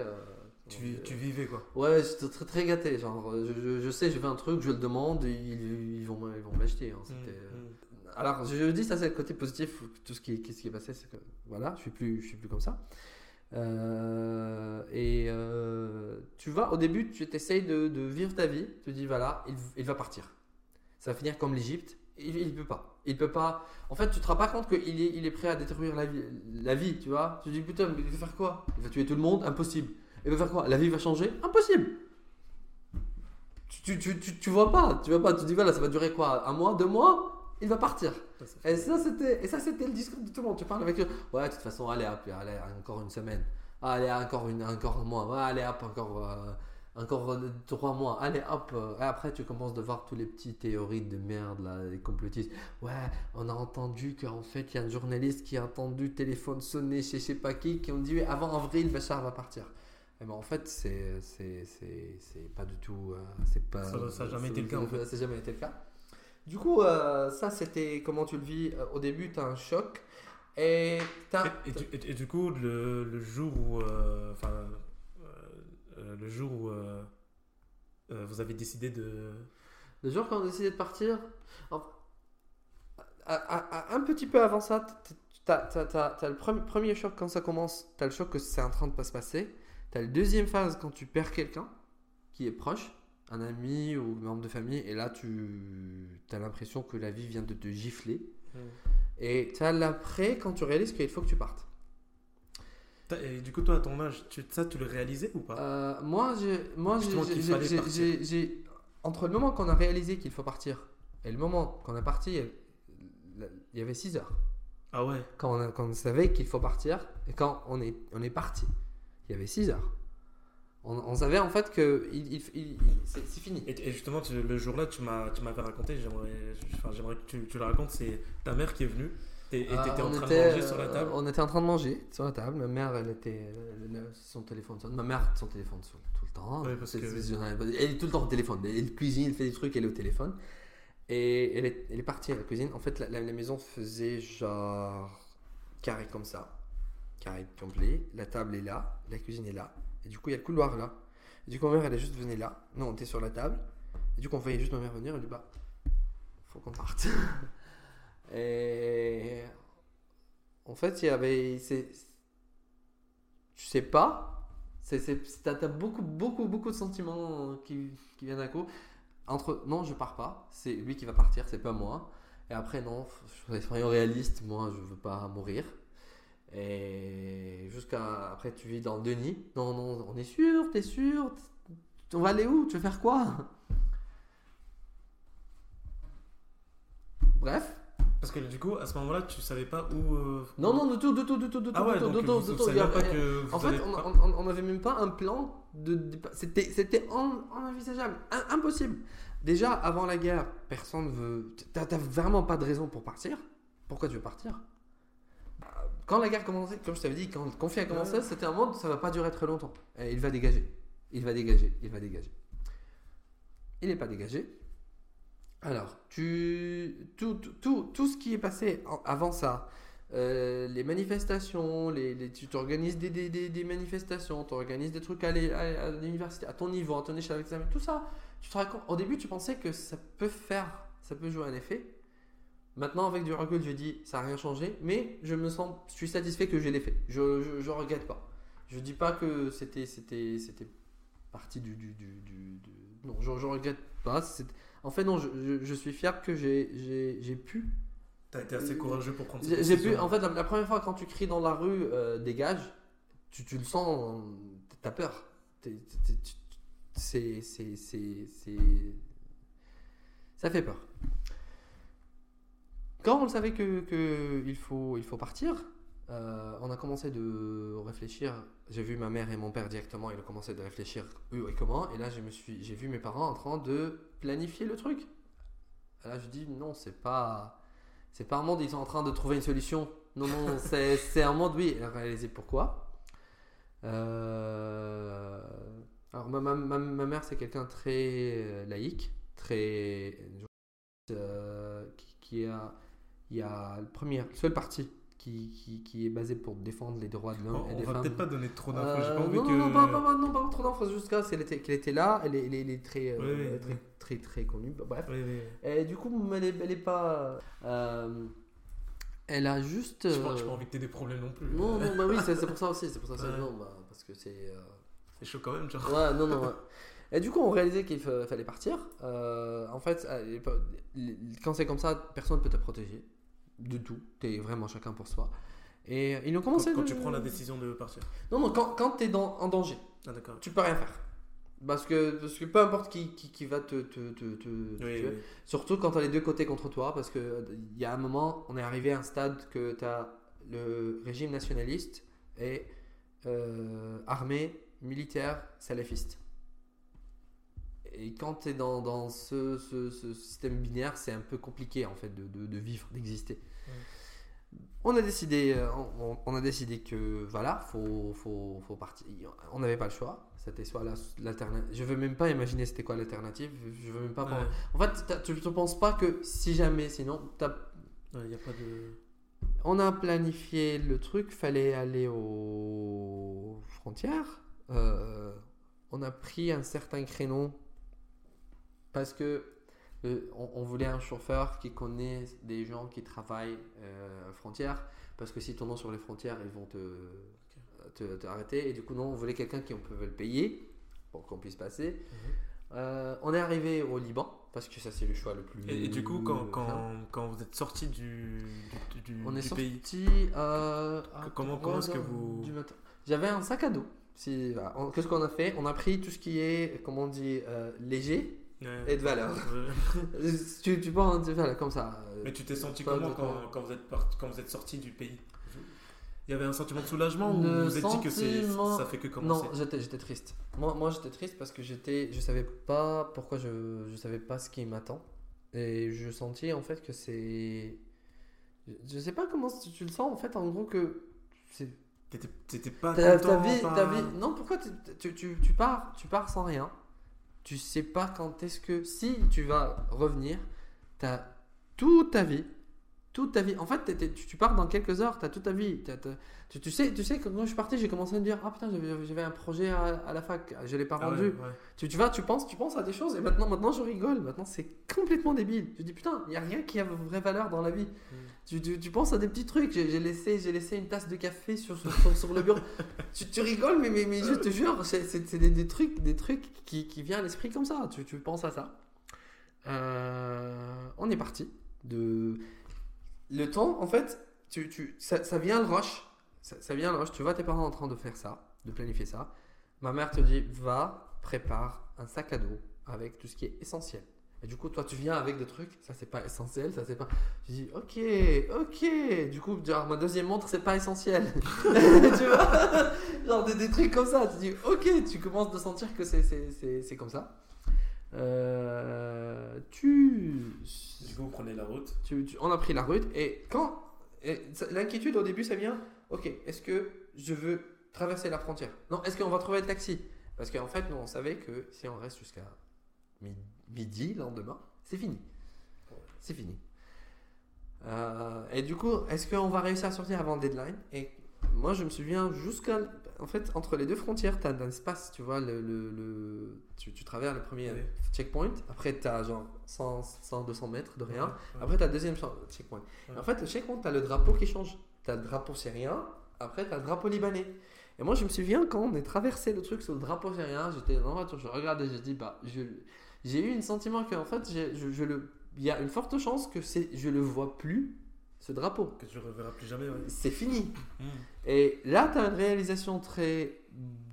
Euh, Tu, tu vivais, quoi. Ouais, j'étais très, très gâté. Genre, euh, je, je- je sais, je veux un truc, je le demande, ils, ils vont, ils vont l'acheter. hein. Mm, euh, mm. alors, je dis ça, c'est le côté positif. Tout ce qui, ce qui est passé, c'est que voilà, je suis plus, je suis plus comme ça. Euh, et euh, tu vas, au début, tu essayes de, de, vivre ta vie. Tu te dis, voilà, il, il va partir. Ça va finir comme l'Égypte. Il, il peut pas. Il peut pas. En fait, tu te rends pas compte qu'il est, il est prêt à détruire la vie, la vie, tu vois. Tu te dis, putain, mais il va faire quoi? Il va tuer tout le monde? Impossible. Il va faire quoi? La vie va changer? Impossible. Tu, tu, tu, tu, vois pas, tu vois pas. Tu dis, voilà, ça va durer quoi? Un mois, deux mois? Il va partir. Et ça, c'était, et ça, c'était le discours de tout le monde. Tu parles avec eux. Ouais, de toute façon, allez hop, allez, encore une semaine. Allez, encore, une, encore un mois. Allez hop, encore, euh, encore trois mois. Allez hop. Et après, tu commences de voir tous les petits théories de merde, là, les complotistes. Ouais, on a entendu qu'en fait, il y a un journaliste qui a entendu téléphone sonner chez je sais pas qui, qui ont dit avant avril, Bachar va partir. Et ben, en fait, c'est, c'est, pas du tout. Euh, c'est pas, ça n'a jamais été le cas. En fait. Ça jamais été le cas. Du coup, euh, ça, c'était comment tu le vis. Euh, au début, tu as un choc. Et, et, du, coup, le, le jour où. Euh, enfin. le jour où. vous avez décidé de. Le jour quand on a décidé de partir. un petit peu avant ça, tu as, le premier, premier choc quand ça commence. Tu as le choc que c'est en train de pas se passer. Tu as la deuxième phase quand tu perds quelqu'un qui est proche un ami ou un membre de famille, et là, tu as l'impression que la vie vient de te gifler. Hmm. Et tu as l'après quand tu réalises qu'il faut que tu partes. Et du coup, toi, à ton âge, tu, ça, tu le réalisais ou pas? Euh, Moi, j'ai. Entre le moment qu'on a réalisé qu'il faut partir et le moment qu'on est parti, il y avait 6 heures. Ah ouais? Quand on, quand on savait qu'il faut partir et quand on est, on est parti, il y avait 6 heures on, savait en fait que il, c'est fini. Et, justement, le jour-là, tu m'avais raconté, j'aimerais que tu, tu le racontes, c'est ta mère qui est venue. Et tu étais en train de manger sur la table On était en train de manger sur la table. Ma mère, elle était. son téléphone sonne. Ma mère, son téléphone sonne tout le temps. parce que... Elle est tout le temps au téléphone. Elle cuisine, elle fait des trucs, elle est au téléphone. Et elle est, elle est partie à la cuisine. En fait, la, la, maison faisait genre carré comme ça. Carré complet. La table est là. La cuisine est là. Et du coup, il y a le couloir là. Du coup, ma mère, elle est juste venue là. Nous, on était sur la table. Et du coup, on voyait juste ma mère venir. Elle dit Bah, faut qu'on parte. <laughs> et en fait, il y avait. Tu sais pas. T'as beaucoup, beaucoup, beaucoup de sentiments qui, qui viennent à coup. Entre non, je pars pas. C'est lui qui va partir, c'est pas moi. Et après, non, soyons réalistes. Moi, je veux pas mourir. Et jusqu'à après, tu vis dans le déni. Non, non, on est sûr, t'es sûr On va aller où? Tu veux faire quoi? Bref. Parce que du coup, à ce moment-là, tu savais pas où. Euh, non, non, du tout, du tout, du tout, tout. Ah ouais, donc du tout, du tout. Pas que en fait, on n'avait même pas un plan de. C'était inenvisageable, impossible. Déjà, avant la guerre, personne veut. T'as vraiment pas de raison pour partir. Pourquoi tu veux partir? Quand la guerre commençait, comme je t'avais dit, quand le conflit a commencé, c'était un monde, ça va pas durer très longtemps. Et il va dégager. Il va dégager. Il va dégager. Il n'est pas dégagé. Alors, tu, tout, tout, tout, ce qui est passé avant ça, euh, les manifestations, les, tu organises des, des, des, manifestations, tu organises des trucs à l'université, à ton niveau, à ton échelle, tout ça, tu te racontes, au début tu pensais que ça peut faire, ça peut jouer un effet, Maintenant, avec du recul, je dis ça n'a rien changé, mais je me sens, je suis satisfait que je l'ai fait. Je ne regrette pas. Je dis pas que c'était c'était c'était partie du, du, du, non, je, ne regrette pas. En fait, non, je, je suis fier que j'ai pu. Tu as été assez courageux pour prendre J'ai pu. En fait, la, première fois quand tu cries dans la rue euh, dégage, tu, tu le sens, tu as peur. C'est c'est ça fait peur. Quand on savait que, que il, faut, il faut partir, euh, on a commencé de réfléchir. J'ai vu ma mère et mon père directement, ils ont commencé de réfléchir eux et comment. Et là, je suis, j'ai vu mes parents en train de planifier le truc. Là, je dis non, c'est pas, c'est pas un monde. Ils sont en train de trouver une solution. Non, non, <laughs> c'est, un monde. Oui, réaliser pourquoi. Euh, alors ma, ma, ma, mère, c'est quelqu'un très laïque, très euh, qui a il y a le premier, le seul parti qui, qui, qui est basé pour défendre les droits de l'homme On, et on des va femmes. peut-être pas donner trop d'infos. Euh, non, que. non, non, pas, pas, non, pas trop d'infos, c'est qu'elle était, qu'elle était là, elle est, elle est- elle est très, euh, Oui, oui, très, oui. très, très, connue, bref. Oui, oui. Et du coup, elle est, elle est pas. euh, elle a juste. J'ai pas, euh, j'ai pas envie que t'aies des problèmes non plus. Non, non, bah oui, c'est pour ça aussi, c'est pour ça. Ouais. Non, bah, parce que c'est. euh, C'est chaud quand même, genre. Ouais, non, non. ouais. Et du coup, on réalisait qu'il fa- fallait partir. Euh, en fait, quand c'est comme ça, personne ne peut te protéger. Du tout. T'es vraiment chacun pour soi. Et ils ont Quand, commencé. quand de- tu prends la décision de partir. Non, non, quand, quand t'es dans, en danger, Ah, tu peux rien faire. Parce que, parce que peu importe qui, qui, qui va te, te, te, te- Oui, oui. Surtout quand tu as les deux côtés contre toi, parce que euh, il y a un moment, on est arrivé à un stade que tu as le régime nationaliste et euh, armée, militaire, salafiste. Et quand tu es dans, dans ce, ce- ce système binaire, c'est un peu compliqué en fait de, de- de vivre, d'exister. On a décidé, euh, on, on a décidé que voilà, faut, faut, faut partir. On n'avait pas le choix. C'était soit la- l'alternative. Je veux même pas imaginer c'était quoi l'alternative. Je veux même pas. Ouais. En fait, tu ne penses pas que si jamais, sinon, t'as- Il n'y a pas de. on a planifié le truc, fallait aller aux frontières. Euh, on a pris un certain créneau parce que euh, on, on voulait un chauffeur qui connaît des gens qui travaillent euh, frontières. Parce que si nom sur les frontières, ils vont te, te, te arrêter. Et du coup, non, on voulait quelqu'un qui on pouvait le payer pour qu'on puisse passer. Mhm. Euh, on est arrivé au Liban parce que ça, c'est le choix le plus. Et, et du coup, quand, quand, quand vous êtes sorti du, du, du- on est du sorti pays, euh, à comment- comment est-ce que vous-. J'avais un sac à dos. Si, voilà. Qu'est-ce qu'on a fait? On a pris tout ce qui est, comment on dit, léger Ouais. et de valeur. Ouais. <laughs> tu, tu penses, voilà, comme ça. euh, Mais tu t'es senti comment quand, quand vous êtes part- quand vous êtes sorti du pays? Il y avait un sentiment de soulagement ou vous vous êtes dit que ça fait que commencer? Non, j'étais, j'étais triste. Moi, moi j'étais triste parce que j'étais, je savais pas pourquoi je, je savais pas ce qui m'attend. Et je sentis en fait que c'est. Je, sais pas comment tu, tu le sens en fait, en gros que. C'est, T'étais t'étais pas ta, content ta vie, pas- ta vie. Non, pourquoi tu, tu, tu, tu pars, tu pars sans rien? Tu sais pas quand est-ce que. Si tu vas revenir, t'as toute ta vie. Toute ta vie. En fait, t'es- t'es- tu, tu pars dans quelques heures, t'as toute ta vie. Tu, tu sais, tu sais, que quand je suis parti, j'ai commencé à me dire Ah putain, j'avais un projet à, à la fac, je l'ai pas Ah rendu. ouais. Tu, tu vas, tu penses, tu penses à des choses et maintenant, maintenant je rigole. Maintenant, c'est complètement débile. Je dis putain, il y a rien qui a vraie valeur dans la vie. Mm. Tu, tu, tu penses à des petits trucs. J'ai laissé, j'ai laissé une tasse de café sur, sur, sur- sur le bureau. <laughs> tu, tu rigoles, mais, mais, mais je te jure, c'est des, des trucs, des trucs qui, qui viennent à l'esprit comme ça. Tu, tu penses à ça. Euh, on est parti. De... Le temps, en fait, tu, tu, ça, ça vient le rush. Ça, vient. Tu vois tes parents en train de faire ça, de planifier ça. Ma mère te dit va, prépare un sac à dos avec tout ce qui est essentiel. Et du coup, toi, tu viens avec des trucs, ça c'est pas essentiel, ça c'est pas. Je dis ok, ok. Du coup, genre, ma deuxième montre, c'est pas essentiel. <laughs> tu vois? Genre des, des trucs comme ça. Tu dis ok, tu commences de sentir que c'est comme ça. Euh, tu, Du coup, vous prenez la route. tu- tu- on a pris la route et quand l'inquiétude au début ça vient ok est-ce que je veux traverser la frontière? Non est-ce qu'on va trouver le taxi? Parce qu'en fait nous on savait que si on reste jusqu'à mi- midi le lendemain c'est fini. C'est fini. Euh, et du coup est-ce qu'on va réussir à sortir avant le deadline? Et moi je me souviens jusqu'à en fait entre les deux frontières tu as un espace tu vois le, le- le- tu, tu traverses le premier checkpoint après tu as genre 100, 100 200 mètres de rien Ouais. après, tu as le deuxième checkpoint. Et en fait, le checkpoint, tu as le drapeau qui change. Tu as le drapeau syrien, après, tu as le drapeau libanais. Et moi, je me souviens quand on est traversé le truc sur le drapeau syrien, j'étais dans la voiture, je regardais, j'ai dit, bah, j'ai eu un sentiment qu'en fait, je, je le, il y a une forte chance que je le vois plus, ce drapeau. Que tu reverras plus jamais. Ouais. C'est fini. Mm. Et là, tu as une réalisation très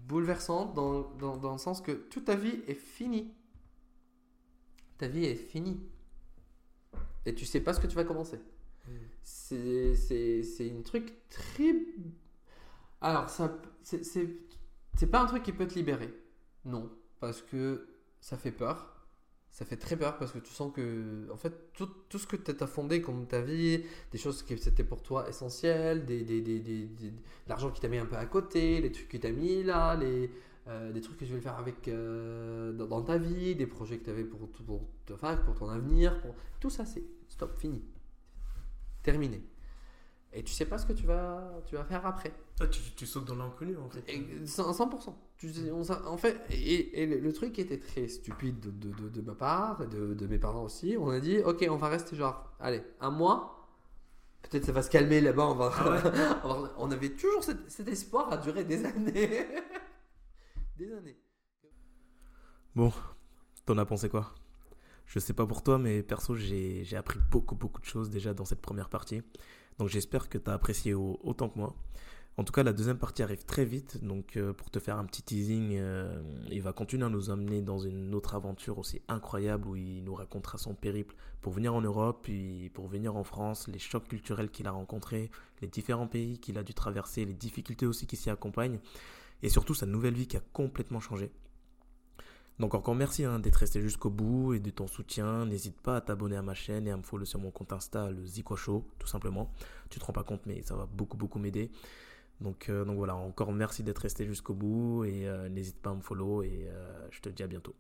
bouleversante dans, dans, dans le sens que toute ta vie est finie. Ta vie est finie. Et tu sais pas ce que tu vas commencer. Mm. C'est, c'est, c'est une truc très. Alors, ça, c'est, c'est, c'est pas un truc qui peut te libérer. Non. Parce que ça fait peur. Ça fait très peur parce que tu sens que, en fait, tout, tout ce que tu as fondé comme ta vie, des choses qui c'était pour toi essentielles, des, des, des, des- des- de l'argent qui t'a mis un peu à côté, les trucs que tu as mis là, les, euh, des trucs que tu veux faire avec, euh, dans, dans ta vie, des projets que tu avais pour, pour fac, pour ton avenir, pour... tout ça c'est stop, fini. Terminé. et tu sais pas ce que tu vas, tu vas faire après. Ah, tu, tu sautes dans l'inconnu en fait. Et 100%. 100%. Tu sais, on s'en- en fait, et, et le, truc était très stupide de, de, de- de ma part, et de, de mes parents aussi, on a dit ok, on va rester genre, allez, un mois. Peut-être ça va se calmer là-bas. On, va... Ah <laughs> on va- on avait toujours cet, cet espoir à durer des années. <laughs> des années. Bon, t'en as pensé quoi? Je sais pas pour toi, mais perso, j'ai j'ai appris beaucoup, beaucoup de choses déjà dans cette première partie. Donc j'espère que t'as apprécié au- autant que moi. En tout cas, la deuxième partie arrive très vite. Donc euh, pour te faire un petit teasing, euh, il va continuer à nous emmener dans une autre aventure aussi incroyable où il nous racontera son périple pour venir en Europe, puis pour venir en France, les chocs culturels qu'il a rencontrés, les différents pays qu'il a dû traverser, les difficultés aussi qui s'y accompagnent, et surtout sa nouvelle vie qui a complètement changé. Donc encore merci hein, d'être resté jusqu'au bout et de ton soutien. N'hésite pas à t'abonner à ma chaîne et à me follow sur mon compte Insta, le Zico Show, tout simplement. Tu te rends pas compte, mais ça va beaucoup beaucoup m'aider. Donc, euh, donc voilà, encore merci d'être resté jusqu'au bout et euh, n'hésite pas à me follow et euh, je te dis à bientôt.